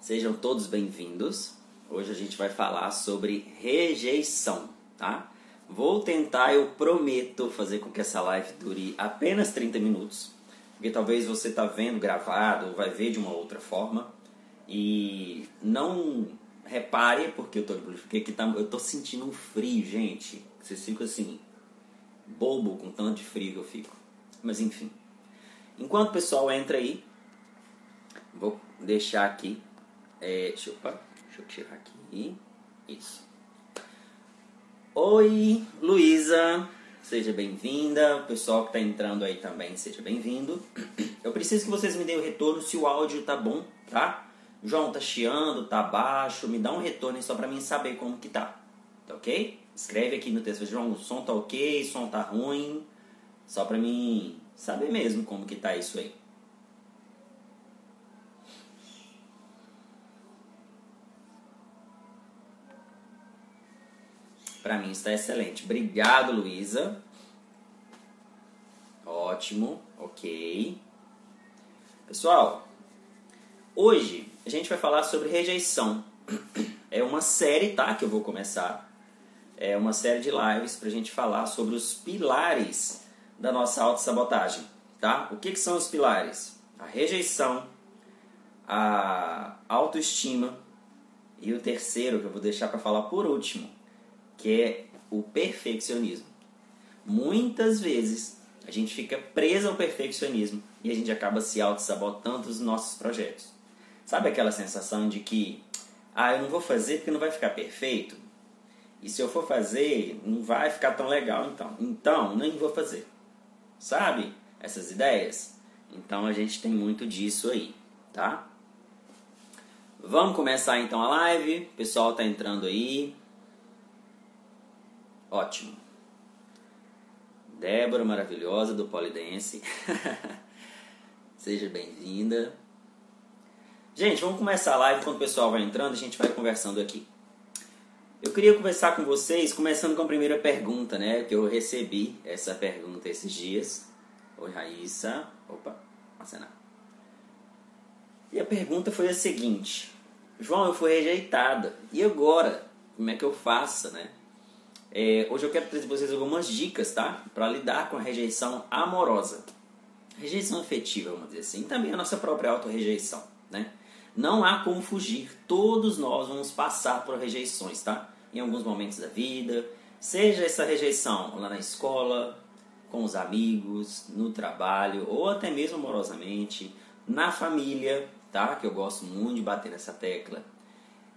Sejam todos bem-vindos. Hoje a gente vai falar sobre rejeição, tá? Vou tentar, eu prometo, fazer com que essa live dure apenas 30 minutos, porque talvez você está vendo gravado vai ver de uma outra forma e não repare porque eu tô porque aqui tá, eu tô sentindo um frio, gente. Vocês ficam assim bobo com tanto de frio que eu fico. Mas enfim. Enquanto o pessoal entra aí, vou deixar aqui. É, deixa, eu, opa, deixa eu tirar aqui. Isso. Oi, Luísa. Seja bem-vinda. O pessoal que está entrando aí também, seja bem-vindo. Eu preciso que vocês me deem o retorno se o áudio tá bom, tá? João, tá chiando, tá baixo. Me dá um retorno só para mim saber como que tá. Tá ok? Escreve aqui no texto, João, o som tá ok, o som tá ruim. Só para mim saber mesmo como que tá isso aí. Para mim está excelente. Obrigado, Luísa. Ótimo, ok. Pessoal, hoje a gente vai falar sobre rejeição. É uma série, tá? Que eu vou começar. É uma série de lives para a gente falar sobre os pilares da nossa autossabotagem, tá? O que, que são os pilares? A rejeição, a autoestima e o terceiro que eu vou deixar para falar por último, que é o perfeccionismo. Muitas vezes a gente fica preso ao perfeccionismo e a gente acaba se auto-sabotando os nossos projetos. Sabe aquela sensação de que, ah, eu não vou fazer porque não vai ficar perfeito? E se eu for fazer, não vai ficar tão legal então. Então, nem vou fazer. Sabe essas ideias? Então a gente tem muito disso aí, tá? Vamos começar então a live. O pessoal tá entrando aí. Ótimo. Débora maravilhosa do Polidense. Seja bem-vinda. Gente, vamos começar a live. Quando o pessoal vai entrando, a gente vai conversando aqui. Eu queria conversar com vocês, começando com a primeira pergunta, né? Que eu recebi essa pergunta esses dias. Oi, Raíssa. Opa, acenar. E a pergunta foi a seguinte: João, eu fui rejeitada. E agora? Como é que eu faço, né? É, hoje eu quero trazer para vocês algumas dicas, tá? Para lidar com a rejeição amorosa. Rejeição afetiva, vamos dizer assim. E também a nossa própria auto-rejeição, né? Não há como fugir. Todos nós vamos passar por rejeições, tá? Em alguns momentos da vida. Seja essa rejeição lá na escola, com os amigos, no trabalho, ou até mesmo amorosamente, na família, tá? Que eu gosto muito de bater nessa tecla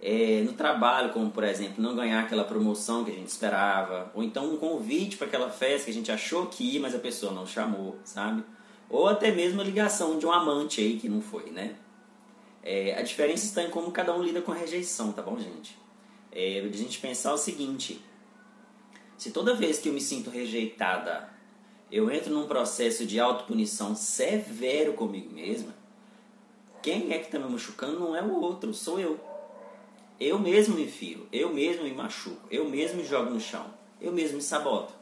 é, no trabalho, como por exemplo, não ganhar aquela promoção que a gente esperava, ou então um convite para aquela festa que a gente achou que ia, mas a pessoa não chamou, sabe? Ou até mesmo a ligação de um amante aí que não foi, né? É, a diferença está em como cada um lida com a rejeição, tá bom, gente? É, a gente pensar o seguinte: se toda vez que eu me sinto rejeitada, eu entro num processo de autopunição severo comigo mesma, quem é que está me machucando não é o outro, sou eu. Eu mesmo me firo, eu mesmo me machuco, eu mesmo me jogo no chão, eu mesmo me saboto.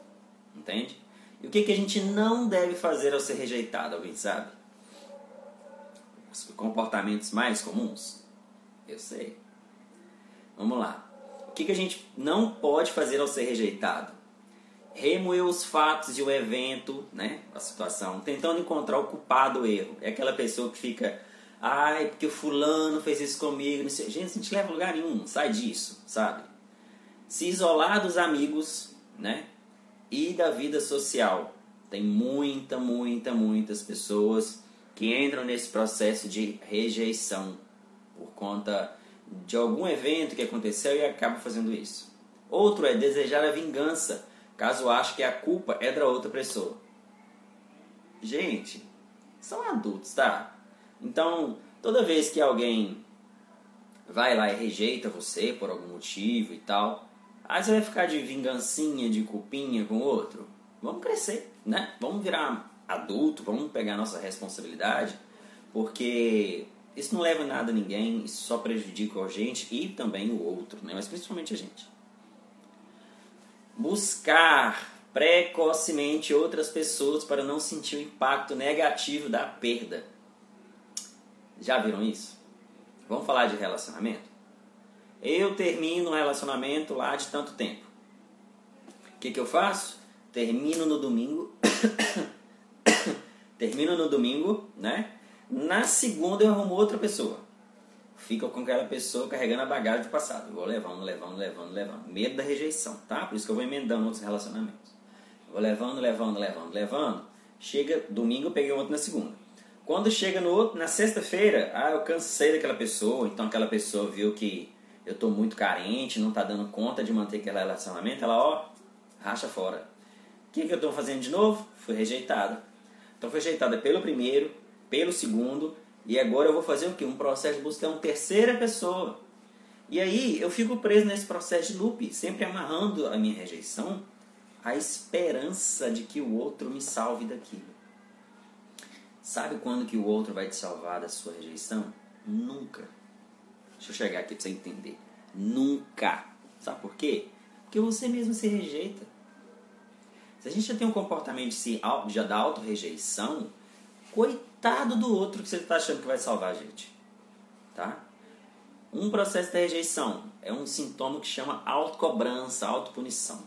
Entende? E o que, que a gente não deve fazer ao ser rejeitado, alguém sabe? Os comportamentos mais comuns? Eu sei. Vamos lá. O que, que a gente não pode fazer ao ser rejeitado? Remoer os fatos e o evento, né? A situação, tentando encontrar o culpado do erro. É aquela pessoa que fica Ai, porque o fulano fez isso comigo. Gente, a gente leva a lugar nenhum. Sai disso, sabe? Se isolar dos amigos, né? E da vida social. Tem muita, muita, muitas pessoas que entram nesse processo de rejeição por conta de algum evento que aconteceu e acaba fazendo isso. Outro é desejar a vingança, caso ache que a culpa é da outra pessoa. Gente, são adultos, tá? Então, toda vez que alguém vai lá e rejeita você por algum motivo e tal, aí você vai ficar de vingancinha, de culpinha com o outro. Vamos crescer, né? Vamos virar adulto, vamos pegar nossa responsabilidade, porque isso não leva nada a ninguém, isso só prejudica a gente e também o outro, né? Mas principalmente a gente. Buscar precocemente outras pessoas para não sentir o impacto negativo da perda. Já viram isso? Vamos falar de relacionamento? Eu termino um relacionamento lá de tanto tempo. O que, que eu faço? Termino no domingo. termino no domingo, né? Na segunda eu arrumo outra pessoa. Fica com aquela pessoa carregando a bagagem do passado. Vou levando, levando, levando, levando. Medo da rejeição, tá? Por isso que eu vou emendando outros relacionamentos. Vou levando, levando, levando, levando. Chega domingo, eu peguei outro na segunda. Quando chega no outro, na sexta-feira, ah, eu cansei daquela pessoa, então aquela pessoa viu que eu tô muito carente, não tá dando conta de manter aquele relacionamento, ela, ó, racha fora. O que, que eu tô fazendo de novo? Fui rejeitada. Então fui rejeitada pelo primeiro, pelo segundo, e agora eu vou fazer o quê? Um processo de buscar uma terceira pessoa. E aí eu fico preso nesse processo de loop, sempre amarrando a minha rejeição à esperança de que o outro me salve daquilo. Sabe quando que o outro vai te salvar da sua rejeição? Nunca. Deixa eu chegar aqui para você entender. Nunca. Sabe por quê? Porque você mesmo se rejeita. Se a gente já tem um comportamento de se, já da auto-rejeição, coitado do outro que você está achando que vai salvar a gente. Tá? Um processo de rejeição é um sintoma que chama autocobrança, autopunição.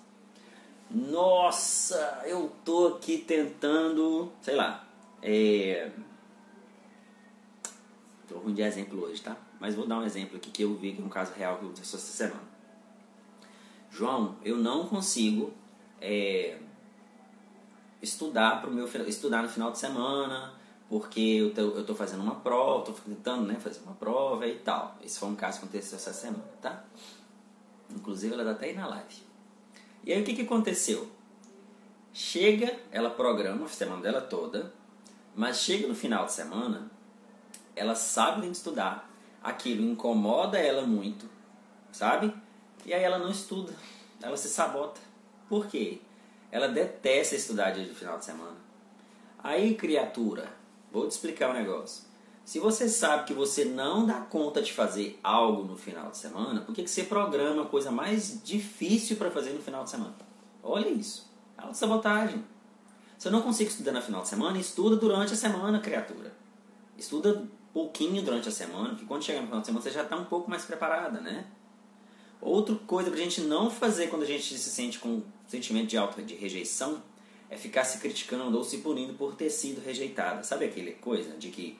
Nossa, eu tô aqui tentando, sei lá, é... Tô ruim de exemplo hoje, tá? Mas vou dar um exemplo aqui que eu vi que é um caso real que aconteceu essa semana. João, eu não consigo é, estudar pro meu estudar no final de semana porque eu tô, eu tô fazendo uma prova, tô tentando né, fazer uma prova e tal. Esse foi um caso que aconteceu essa semana, tá? Inclusive ela tá até aí na live. E aí o que, que aconteceu? Chega, ela programa a semana dela toda, mas chega no final de semana, ela sabe estudar, aquilo incomoda ela muito, sabe? E aí ela não estuda, ela se sabota. Por quê? Ela detesta estudar dia de final de semana. Aí, criatura, vou te explicar um negócio. Se você sabe que você não dá conta de fazer algo no final de semana, por que, que você programa a coisa mais difícil para fazer no final de semana? Olha isso. Auto-sabotagem. Se eu não consigo estudar no final de semana, estuda durante a semana, criatura. Estuda pouquinho durante a semana, que quando chegar no final de semana você já está um pouco mais preparada, né? Outra coisa pra gente não fazer quando a gente se sente com sentimento de auto de rejeição é ficar se criticando ou se punindo por ter sido rejeitada. Sabe aquele coisa de que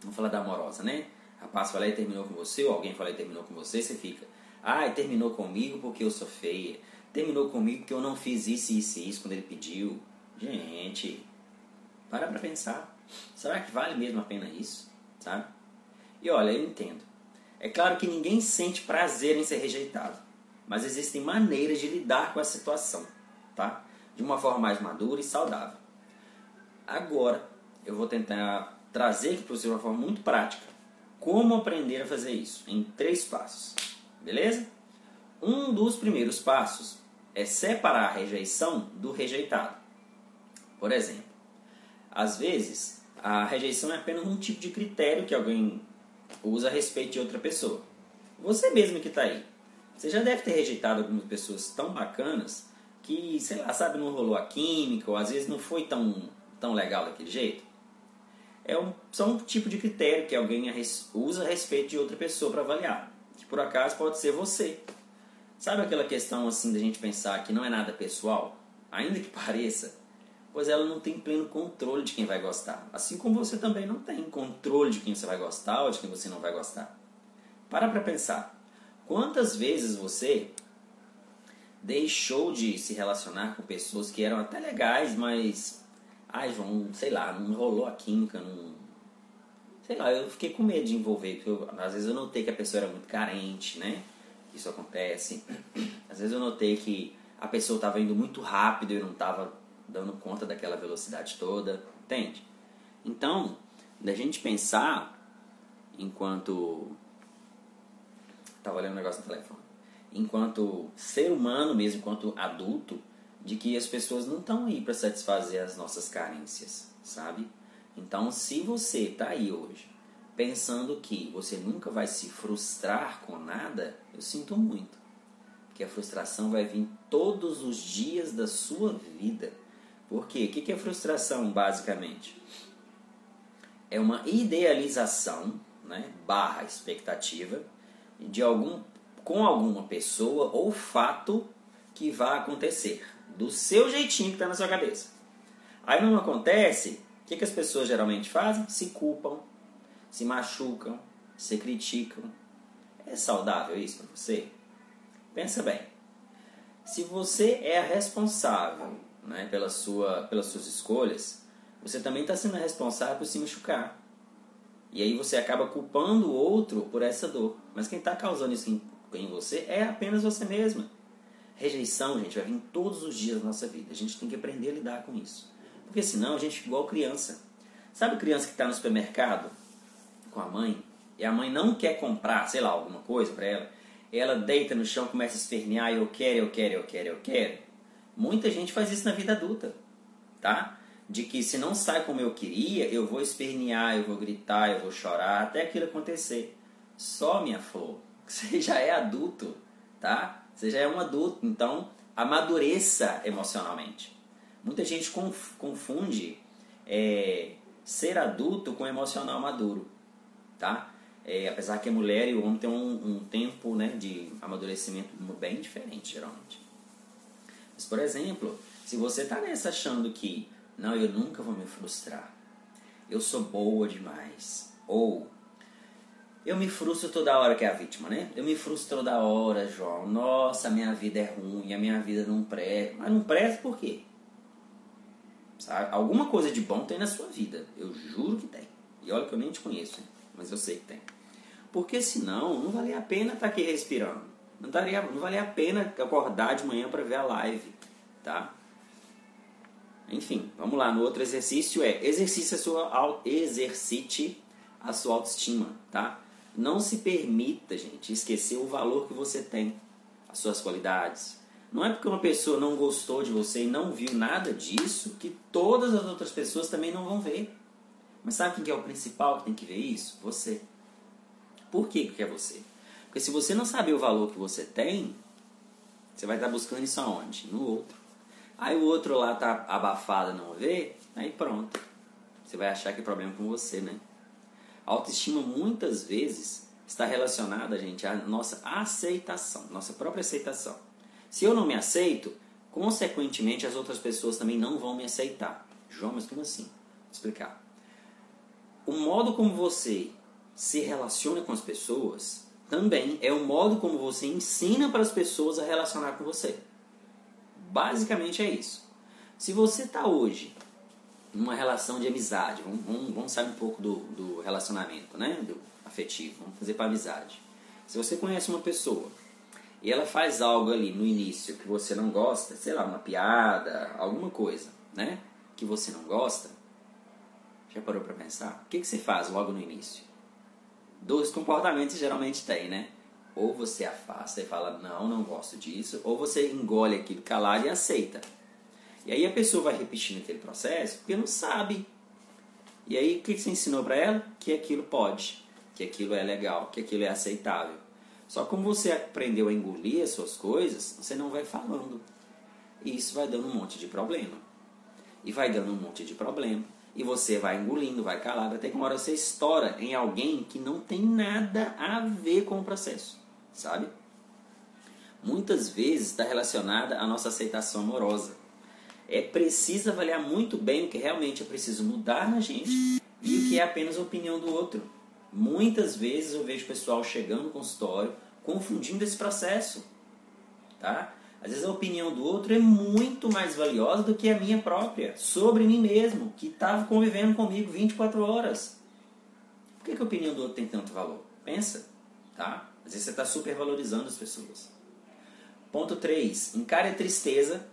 vamos falar da amorosa, né? Rapaz falou e terminou com você, ou alguém falou e terminou com você, você fica, ah, terminou comigo porque eu sou feia. Terminou comigo porque eu não fiz isso, isso e isso quando ele pediu. Gente, para pra pensar. Será que vale mesmo a pena isso? sabe? E olha, eu entendo. É claro que ninguém sente prazer em ser rejeitado, mas existem maneiras de lidar com a situação, tá? De uma forma mais madura e saudável. Agora, eu vou tentar trazer para você de uma forma muito prática como aprender a fazer isso em três passos, beleza? Um dos primeiros passos é separar a rejeição do rejeitado. Por exemplo, às vezes a rejeição é apenas um tipo de critério que alguém usa a respeito de outra pessoa. Você mesmo que está aí. Você já deve ter rejeitado algumas pessoas tão bacanas que, sei lá, sabe, não rolou a química, ou às vezes não foi tão, tão legal daquele jeito. É um, só um tipo de critério que alguém usa a respeito de outra pessoa para avaliar. Que por acaso pode ser você. Sabe aquela questão assim da gente pensar que não é nada pessoal? Ainda que pareça, pois ela não tem pleno controle de quem vai gostar. Assim como você também não tem controle de quem você vai gostar ou de quem você não vai gostar. Para para pensar. Quantas vezes você deixou de se relacionar com pessoas que eram até legais, mas ai, João, sei lá, não rolou a química, não sei lá, eu fiquei com medo de envolver, porque eu, às vezes eu notei que a pessoa era muito carente, né? Isso acontece. Às vezes eu notei que a pessoa estava indo muito rápido e não estava dando conta daquela velocidade toda, entende? Então, da gente pensar enquanto estava olhando um negócio no telefone, enquanto ser humano mesmo, enquanto adulto, de que as pessoas não estão aí para satisfazer as nossas carências, sabe? Então, se você está aí hoje pensando que você nunca vai se frustrar com nada, eu sinto muito. Porque a frustração vai vir todos os dias da sua vida. Por quê? O que é frustração, basicamente? É uma idealização né, barra expectativa de algum com alguma pessoa ou fato que vai acontecer do seu jeitinho que está na sua cabeça. Aí não acontece, o que, que as pessoas geralmente fazem? Se culpam, se machucam, se criticam. É saudável isso para você? Pensa bem. Se você é responsável né, pela sua, pelas suas escolhas, você também está sendo responsável por se machucar. E aí você acaba culpando o outro por essa dor. Mas quem está causando isso em, em você é apenas você mesma. Rejeição, gente, vai vir todos os dias da nossa vida. A gente tem que aprender a lidar com isso. Porque senão a gente fica igual criança. Sabe criança que está no supermercado com a mãe e a mãe não quer comprar, sei lá, alguma coisa para ela? Ela deita no chão, começa a espernear, eu quero, eu quero, eu quero, eu quero. Muita gente faz isso na vida adulta, tá? De que se não sai como eu queria, eu vou espernear, eu vou gritar, eu vou chorar, até aquilo acontecer. Só, minha flor, você já é adulto, tá? Você já é um adulto, então amadureça emocionalmente. Muita gente confunde é, ser adulto com emocional maduro, tá? É, apesar que a mulher e o homem têm um, um tempo né, de amadurecimento bem diferente, geralmente. Mas, por exemplo, se você está nessa achando que não, eu nunca vou me frustrar, eu sou boa demais, ou eu me frustro toda hora que é a vítima, né? Eu me frustro toda hora, João. Nossa, minha vida é ruim, a minha vida não presta. Mas não presta por quê? Sabe? Alguma coisa de bom tem na sua vida. Eu juro que tem. E olha que eu nem te conheço, hein? mas eu sei que tem. Porque senão não valia a pena estar tá aqui respirando. Não, daria, não valia a pena acordar de manhã para ver a live, tá? Enfim, vamos lá. No outro exercício é exercite a sua, exercite a sua autoestima, tá? Não se permita, gente, esquecer o valor que você tem, as suas qualidades. Não é porque uma pessoa não gostou de você e não viu nada disso que todas as outras pessoas também não vão ver. Mas sabe quem é o principal que tem que ver isso? Você. Por que, que é você? Porque se você não saber o valor que você tem, você vai estar buscando isso aonde? No outro. Aí o outro lá tá abafado, não vê, aí pronto. Você vai achar que é problema com você, né? A autoestima muitas vezes está relacionada, gente, à nossa aceitação, nossa própria aceitação. Se eu não me aceito, consequentemente as outras pessoas também não vão me aceitar. João, mas como assim? Vou explicar. O modo como você se relaciona com as pessoas também é o modo como você ensina para as pessoas a relacionar com você. Basicamente é isso. Se você está hoje numa relação de amizade, vamos, vamos, vamos sair um pouco do, do relacionamento, né? Do afetivo, vamos fazer para amizade. Se você conhece uma pessoa e ela faz algo ali no início que você não gosta, sei lá, uma piada, alguma coisa, né? Que você não gosta, já parou para pensar? O que, que você faz logo no início? Dois comportamentos geralmente tem, né? Ou você afasta e fala, não, não gosto disso, ou você engole aquilo calado e aceita. E aí a pessoa vai repetindo aquele processo porque não sabe. E aí o que você ensinou para ela? Que aquilo pode, que aquilo é legal, que aquilo é aceitável. Só como você aprendeu a engolir as suas coisas, você não vai falando. E isso vai dando um monte de problema. E vai dando um monte de problema. E você vai engolindo, vai calado, até que uma hora você estoura em alguém que não tem nada a ver com o processo, sabe? Muitas vezes está relacionada à nossa aceitação amorosa é preciso avaliar muito bem o que realmente é preciso mudar na gente e o que é apenas a opinião do outro. Muitas vezes eu vejo pessoal chegando no consultório confundindo esse processo, tá? Às vezes a opinião do outro é muito mais valiosa do que a minha própria, sobre mim mesmo, que estava convivendo comigo 24 horas. Por que, que a opinião do outro tem tanto valor? Pensa, tá? Às vezes você está supervalorizando as pessoas. Ponto 3. Encare a tristeza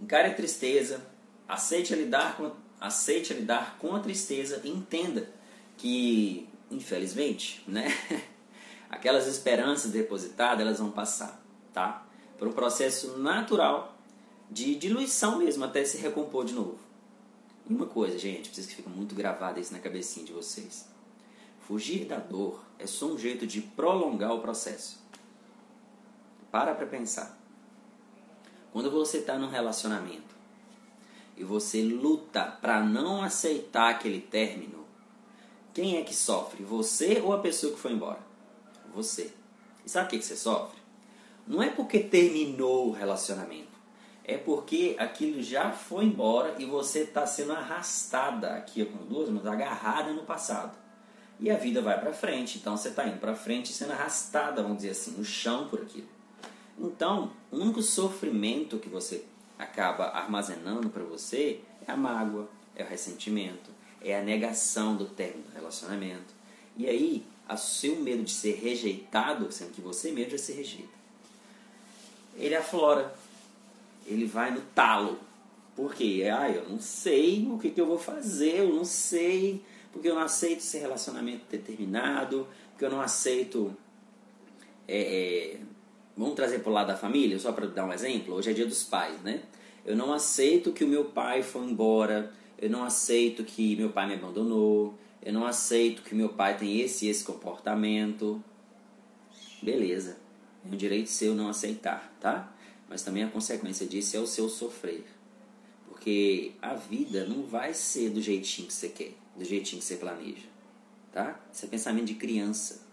Encare a tristeza, aceite lidar com, aceite lidar com a tristeza entenda que, infelizmente, né, aquelas esperanças depositadas elas vão passar, tá? Por um processo natural de diluição mesmo até se recompor de novo. E uma coisa, gente, preciso que fique muito gravado isso na cabecinha de vocês. Fugir da dor é só um jeito de prolongar o processo. Para para pensar. Quando você está num relacionamento e você luta para não aceitar aquele término, Quem é que sofre? Você ou a pessoa que foi embora? Você. E sabe o que, que você sofre? Não é porque terminou o relacionamento. É porque aquilo já foi embora e você está sendo arrastada aqui com duas mãos, agarrada no passado. E a vida vai para frente. Então você está indo para frente sendo arrastada, vamos dizer assim, no chão por aquilo. Então, o único sofrimento que você acaba armazenando para você é a mágoa, é o ressentimento, é a negação do término do relacionamento. E aí, o seu medo de ser rejeitado, sendo que você mesmo já se rejeita, ele aflora, ele vai no talo. Por quê? Ah, eu não sei o que, que eu vou fazer, eu não sei, porque eu não aceito esse relacionamento determinado, porque eu não aceito. É, é, vamos trazer para o lado da família, só para dar um exemplo. Hoje é dia dos pais, né? Eu não aceito que o meu pai foi embora, eu não aceito que meu pai me abandonou, eu não aceito que meu pai tem esse e esse comportamento. Beleza, é um direito seu não aceitar, tá? Mas também a consequência disso é o seu sofrer. Porque a vida não vai ser do jeitinho que você quer, do jeitinho que você planeja, tá? Isso é pensamento de criança.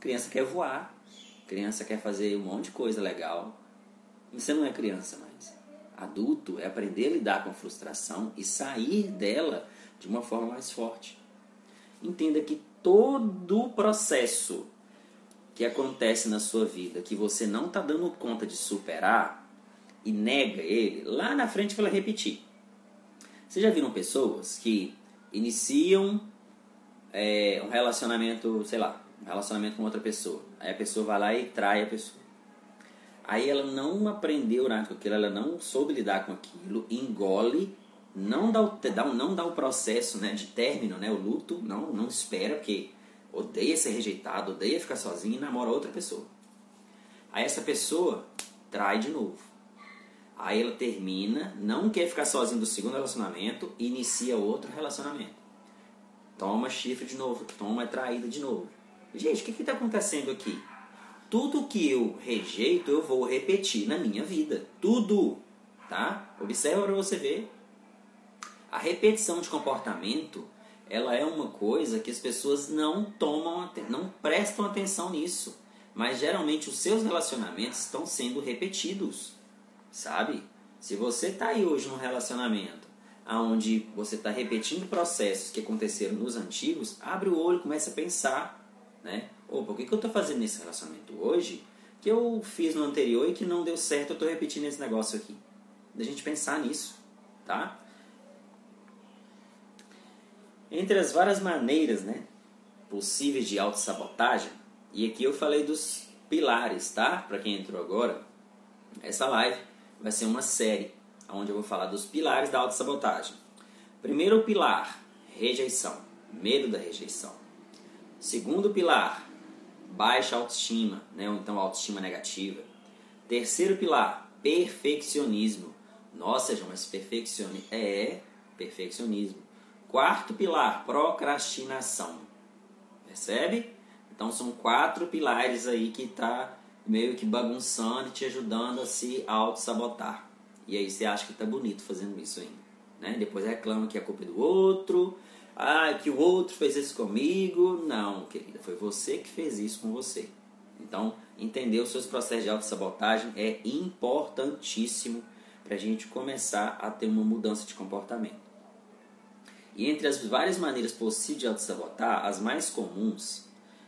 Criança quer voar, criança quer fazer um monte de coisa legal. Você não é criança mais. Adulto é aprender a lidar com a frustração e sair dela de uma forma mais forte. Entenda que todo o processo que acontece na sua vida que você não está dando conta de superar e nega ele, lá na frente vai repetir. Vocês já viram pessoas que iniciam é, um relacionamento, sei lá, um relacionamento com outra pessoa. Aí a pessoa vai lá e trai a pessoa. Aí ela não aprendeu nada com aquilo, ela não soube lidar com aquilo, engole, não dá o, não dá o processo né, de término, né, o luto, não, não espera, porque odeia ser rejeitado, odeia ficar sozinho e namora outra pessoa. Aí essa pessoa trai de novo. Aí ela termina, não quer ficar sozinha do segundo relacionamento e inicia outro relacionamento. Toma chifre de novo, toma traída de novo. Gente, o que está acontecendo aqui? Tudo que eu rejeito, eu vou repetir na minha vida. Tudo. Tá? Observa para você ver. A repetição de comportamento, ela é uma coisa que as pessoas não tomam, não prestam atenção nisso. Mas geralmente os seus relacionamentos estão sendo repetidos. Sabe? Se você está aí hoje num relacionamento onde você está repetindo processos que aconteceram nos antigos, abre o olho, começa a pensar, né? Opa, o que, que eu estou fazendo nesse relacionamento hoje que eu fiz no anterior e que não deu certo, eu estou repetindo esse negócio aqui. Da gente pensar nisso, tá? Entre as várias maneiras, né, possíveis de autossabotagem, e aqui eu falei dos pilares, tá? Para quem entrou agora, essa live vai ser uma série onde eu vou falar dos pilares da autossabotagem. Primeiro pilar, rejeição, medo da rejeição. Segundo pilar, baixa autoestima, né? ou então autoestima negativa. Terceiro pilar, perfeccionismo. Nossa, João, mas perfeccionismo. É, perfeccionismo. Quarto pilar, procrastinação. Percebe? Então são quatro pilares aí que tá meio que bagunçando e te ajudando a se auto-sabotar. E aí você acha que tá bonito fazendo isso ainda. Né? Depois reclama que é culpa do outro, ah, que o outro fez isso comigo. Não, querida, foi você que fez isso com você. Então, entender os seus processos de autossabotagem é importantíssimo para a gente começar a ter uma mudança de comportamento. E entre as várias maneiras possíveis de autossabotar, as mais comuns,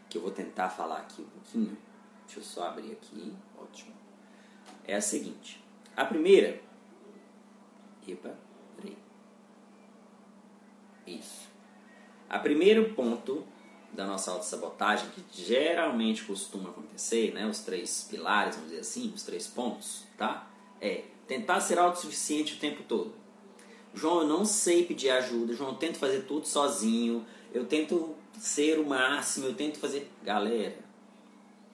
que eu vou tentar falar aqui um pouquinho, deixa eu só abrir aqui, ótimo, é a seguinte. A primeira, epa, peraí, isso. A primeiro ponto da nossa autossabotagem, que geralmente costuma acontecer, né, os três pilares, vamos dizer assim, os três pontos, tá? É tentar ser autossuficiente o tempo todo. João, eu não sei pedir ajuda, João, eu tento fazer tudo sozinho, eu tento ser o máximo, eu tento fazer. Galera,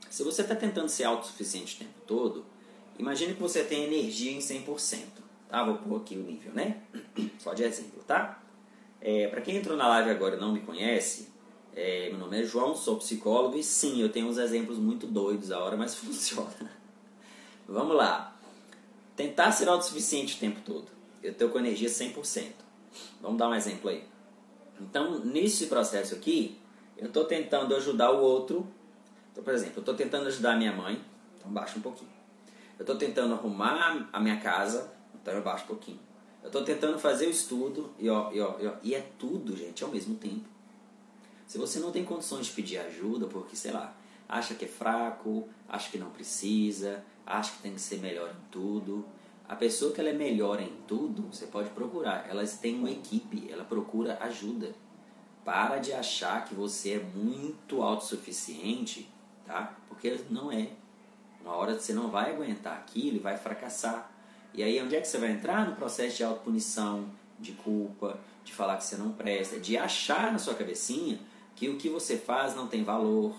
se você está tentando ser autossuficiente o tempo todo, imagine que você tem energia em 100%. Tá? Vou pôr aqui o nível, né? Só de exemplo, tá? É, para quem entrou na live agora e não me conhece, é, meu nome é João, sou psicólogo e sim, eu tenho uns exemplos muito doidos a hora, mas funciona. Vamos lá. Tentar ser autossuficiente o tempo todo. Eu estou com energia 100%. Vamos dar um exemplo aí. Então, nesse processo aqui, eu estou tentando ajudar o outro. Então, por exemplo, eu estou tentando ajudar a minha mãe, então baixa um pouquinho. Eu estou tentando arrumar a minha casa, então eu baixo um pouquinho. Eu estou tentando fazer o estudo, e, ó, e, ó, e, ó, e é tudo, gente, ao mesmo tempo. Se você não tem condições de pedir ajuda, porque, sei lá, acha que é fraco, acha que não precisa, acha que tem que ser melhor em tudo. A pessoa que ela é melhor em tudo, você pode procurar. Elas têm uma equipe, ela procura ajuda. Para de achar que você é muito autossuficiente, tá? Porque não é. Uma hora você não vai aguentar aquilo e vai fracassar. E aí onde é que você vai entrar? No processo de autopunição, de culpa, de falar que você não presta, de achar na sua cabecinha que o que você faz não tem valor,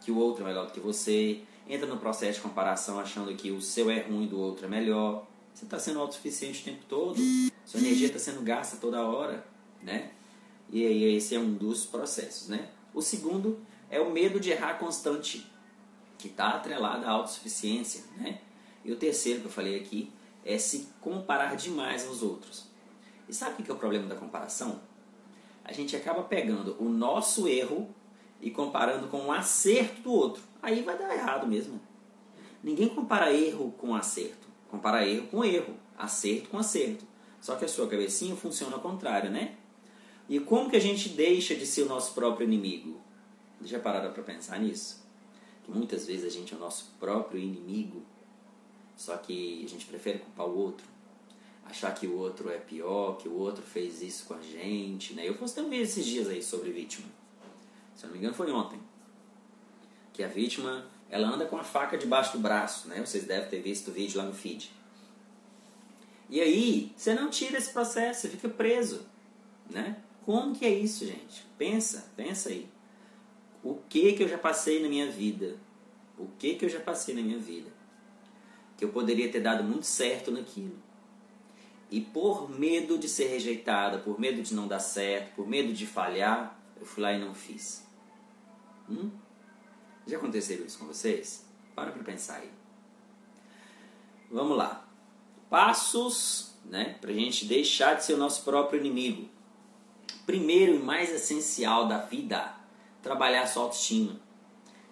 que o outro é melhor do que você, entra no processo de comparação achando que o seu é ruim do outro é melhor. Você está sendo autossuficiente o tempo todo, sua energia está sendo gasta toda hora, né? E aí esse é um dos processos, né? O segundo é o medo de errar constante, que está atrelado à autossuficiência, né? E o terceiro que eu falei aqui é se comparar demais aos outros. E sabe o que é o problema da comparação? A gente acaba pegando o nosso erro e comparando com o acerto do outro. Aí vai dar errado mesmo. Ninguém compara erro com acerto. Compara erro com erro, acerto com acerto. Só que a sua cabecinha funciona ao contrário, né? E como que a gente deixa de ser o nosso próprio inimigo? Já pararam para pensar nisso? Que muitas vezes a gente é o nosso próprio inimigo, só que a gente prefere culpar o outro achar que o outro é pior, que o outro fez isso com a gente, né? Eu postei um vídeo esses dias aí sobre vítima. Se eu não me engano foi ontem. Que a vítima, ela anda com a faca debaixo do braço, né? Vocês devem ter visto o vídeo lá no feed. E aí, você não tira esse processo, você fica preso, né? Como que é isso, gente? Pensa, pensa aí. O que que eu já passei na minha vida? O que que eu já passei na minha vida? Que eu poderia ter dado muito certo naquilo e por medo de ser rejeitada, por medo de não dar certo, por medo de falhar, eu fui lá e não fiz. Hum? Já aconteceu isso com vocês? Para para pensar aí. Vamos lá. Passos né, para a gente deixar de ser o nosso próprio inimigo. Primeiro e mais essencial da vida, trabalhar sua autoestima.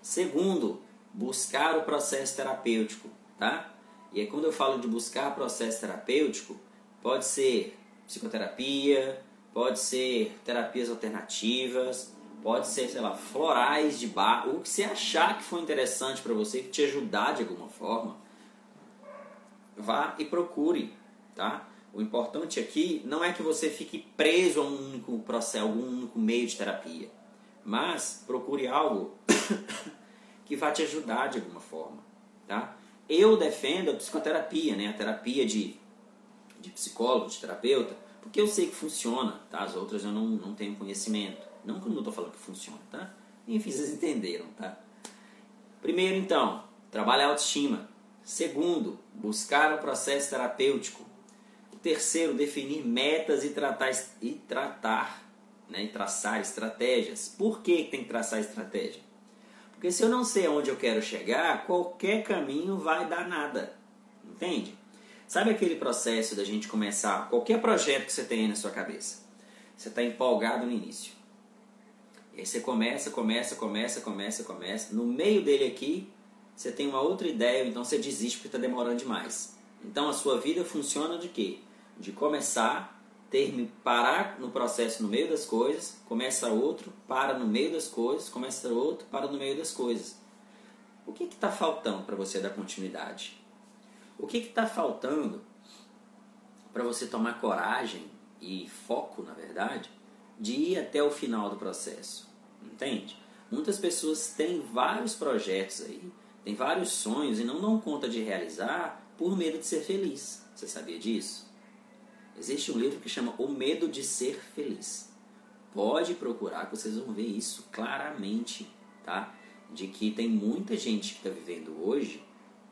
Segundo, buscar o processo terapêutico, tá? E aí quando eu falo de buscar processo terapêutico, Pode ser psicoterapia, pode ser terapias alternativas, pode ser, sei lá, florais de bar, o que você achar que for interessante para você, que te ajudar de alguma forma, vá e procure, tá? O importante aqui não é que você fique preso a um único processo, a um único meio de terapia, mas procure algo que vá te ajudar de alguma forma, tá? Eu defendo a psicoterapia, né? A terapia de de psicólogo, de terapeuta, porque eu sei que funciona, tá? As outras eu não, não tenho conhecimento. Não que eu não estou falando que funciona, tá? Enfim, vocês entenderam, tá? Primeiro, então, trabalhar a autoestima. Segundo, buscar o processo terapêutico. Terceiro, definir metas e tratar, e tratar né, e traçar estratégias. Por que tem que traçar estratégia? Porque se eu não sei aonde eu quero chegar, qualquer caminho vai dar nada. Entende? Sabe aquele processo da gente começar qualquer projeto que você tem na sua cabeça? Você está empolgado no início. E aí você começa, começa, começa, começa, começa. No meio dele aqui, você tem uma outra ideia, então você desiste porque está demorando demais. Então a sua vida funciona de quê? De começar, ter, parar no processo no meio das coisas, começa outro, para no meio das coisas, começa outro, para no meio das coisas. O que está faltando para você dar continuidade? O que está faltando para você tomar coragem e foco, na verdade, de ir até o final do processo? Entende? Muitas pessoas têm vários projetos aí, têm vários sonhos e não dão conta de realizar por medo de ser feliz. Você sabia disso? Existe um livro que chama O Medo de Ser Feliz. Pode procurar que vocês vão ver isso claramente, tá? De que tem muita gente que está vivendo hoje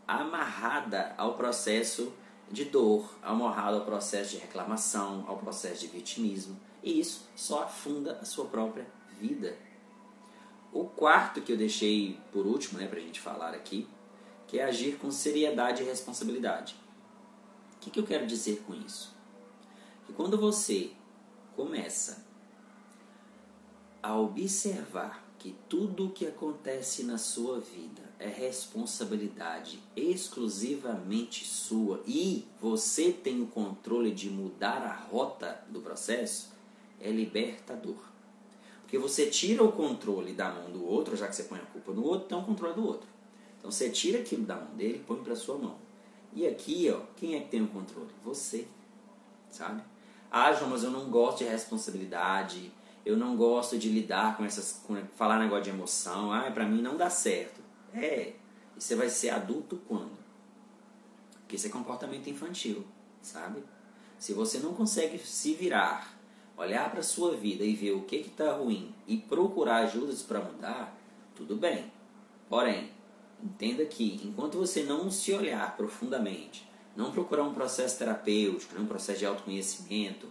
amarrada ao processo de dor, amarrada ao processo de reclamação, ao processo de vitimismo. E isso só afunda a sua própria vida. O quarto que eu deixei por último, né, para a gente falar aqui, que é agir com seriedade e responsabilidade. O que, que eu quero dizer com isso? Que quando você começa a observar que tudo o que acontece na sua vida é responsabilidade exclusivamente sua e você tem o controle de mudar a rota do processo, é libertador. Porque você tira o controle da mão do outro, já que você põe a culpa no outro, então o controle do outro. Então você tira aquilo da mão dele e põe para sua mão. E aqui, ó, quem é que tem o controle? Você. Sabe? Ah, João, mas eu não gosto de responsabilidade, eu não gosto de lidar com essas. Com, falar negócio de emoção, ah, pra mim não dá certo. É, e você vai ser adulto quando? Porque isso é comportamento infantil, sabe? Se você não consegue se virar, olhar para sua vida e ver o que está ruim e procurar ajudas para mudar, tudo bem. Porém, entenda que enquanto você não se olhar profundamente, não procurar um processo terapêutico, um processo de autoconhecimento,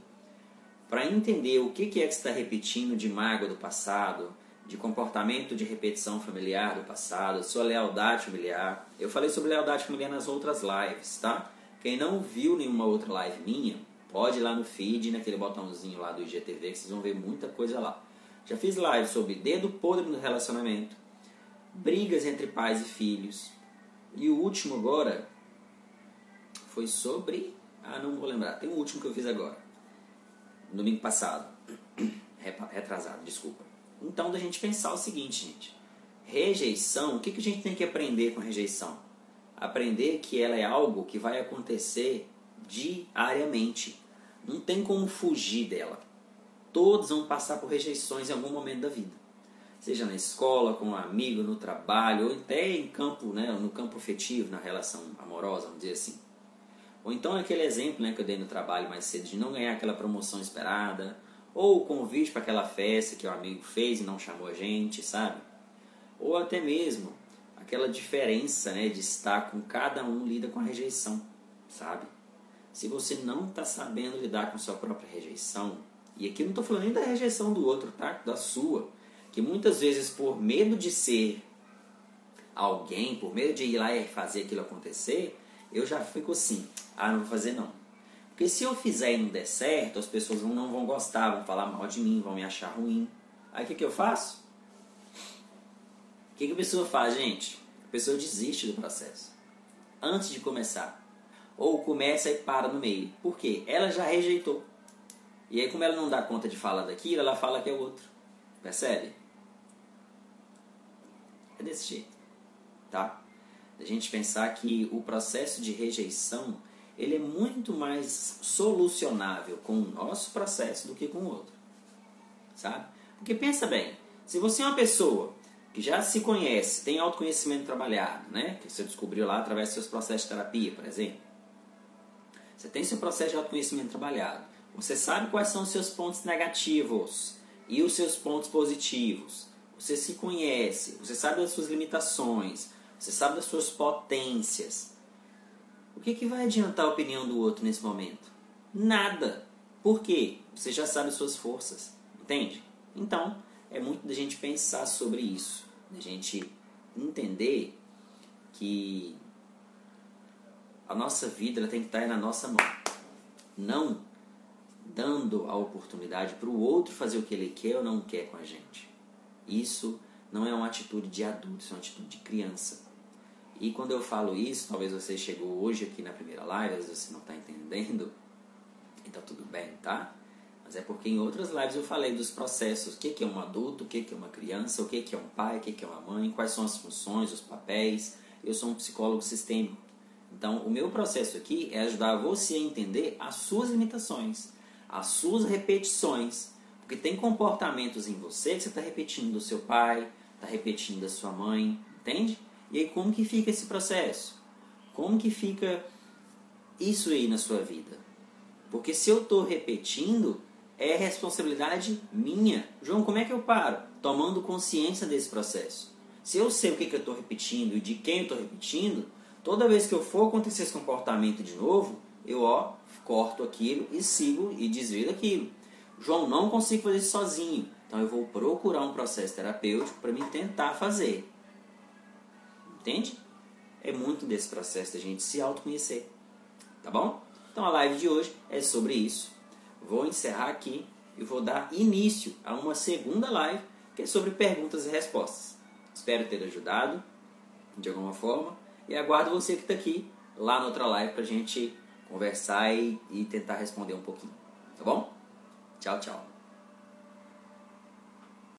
para entender o que é que está repetindo de mágoa do passado, de comportamento de repetição familiar do passado, sua lealdade familiar. Eu falei sobre lealdade familiar nas outras lives, tá? Quem não viu nenhuma outra live minha, pode ir lá no feed, naquele botãozinho lá do IGTV, que vocês vão ver muita coisa lá. Já fiz live sobre dedo podre no relacionamento, brigas entre pais e filhos. E o último agora foi sobre. Ah, não vou lembrar. Tem o último que eu fiz agora domingo passado. Retrasado, desculpa. Então, da gente pensar o seguinte, gente. Rejeição, o que, que a gente tem que aprender com rejeição? Aprender que ela é algo que vai acontecer diariamente. Não tem como fugir dela. Todos vão passar por rejeições em algum momento da vida. Seja na escola, com um amigo, no trabalho, ou até em campo, né, no campo afetivo, na relação amorosa, vamos dizer assim. Ou então aquele exemplo né, que eu dei no trabalho mais cedo de não ganhar aquela promoção esperada, ou o convite para aquela festa que o amigo fez e não chamou a gente, sabe? Ou até mesmo aquela diferença né, de estar com cada um lida com a rejeição, sabe? Se você não está sabendo lidar com sua própria rejeição, e aqui não estou falando nem da rejeição do outro, tá? Da sua. Que muitas vezes, por medo de ser alguém, por medo de ir lá e fazer aquilo acontecer, eu já fico assim, ah, não vou fazer não. Porque se eu fizer e não der certo, as pessoas não vão gostar, vão falar mal de mim, vão me achar ruim. Aí o que, que eu faço? O que, que a pessoa faz, gente? A pessoa desiste do processo. Antes de começar. Ou começa e para no meio. Por quê? Ela já rejeitou. E aí, como ela não dá conta de falar daquilo, ela fala que é outro. Percebe? É desse jeito. Tá? a gente pensar que o processo de rejeição ele é muito mais solucionável com o nosso processo do que com o outro. Sabe? Porque pensa bem, se você é uma pessoa que já se conhece, tem autoconhecimento trabalhado, né? Que você descobriu lá através dos seus processos de terapia, por exemplo. Você tem seu processo de autoconhecimento trabalhado. Você sabe quais são os seus pontos negativos e os seus pontos positivos. Você se conhece, você sabe das suas limitações, você sabe das suas potências. O que, que vai adiantar a opinião do outro nesse momento? Nada. Por quê? Você já sabe as suas forças. Entende? Então, é muito da gente pensar sobre isso. Da gente entender que a nossa vida ela tem que estar na nossa mão. Não dando a oportunidade para o outro fazer o que ele quer ou não quer com a gente. Isso não é uma atitude de adulto, isso é uma atitude de criança. E quando eu falo isso, talvez você chegou hoje aqui na primeira live, às vezes você não está entendendo, e tá tudo bem, tá? Mas é porque em outras lives eu falei dos processos, o que é um adulto, o que é uma criança, o que é um pai, o que é uma mãe, quais são as funções, os papéis. Eu sou um psicólogo sistêmico. Então, o meu processo aqui é ajudar você a entender as suas limitações, as suas repetições. Porque tem comportamentos em você que você está repetindo do seu pai, está repetindo da sua mãe, entende? E aí como que fica esse processo? Como que fica isso aí na sua vida? Porque se eu estou repetindo, é responsabilidade minha. João, como é que eu paro? Tomando consciência desse processo. Se eu sei o que, que eu estou repetindo e de quem eu estou repetindo, toda vez que eu for acontecer esse comportamento de novo, eu ó, corto aquilo e sigo e desvio daquilo. João, não consigo fazer isso sozinho. Então eu vou procurar um processo terapêutico para me tentar fazer. Entende? É muito desse processo da gente se autoconhecer. Tá bom? Então a live de hoje é sobre isso. Vou encerrar aqui. e vou dar início a uma segunda live que é sobre perguntas e respostas. Espero ter ajudado de alguma forma e aguardo você que está aqui lá na outra live para a gente conversar e, e tentar responder um pouquinho. Tá bom? Tchau, tchau.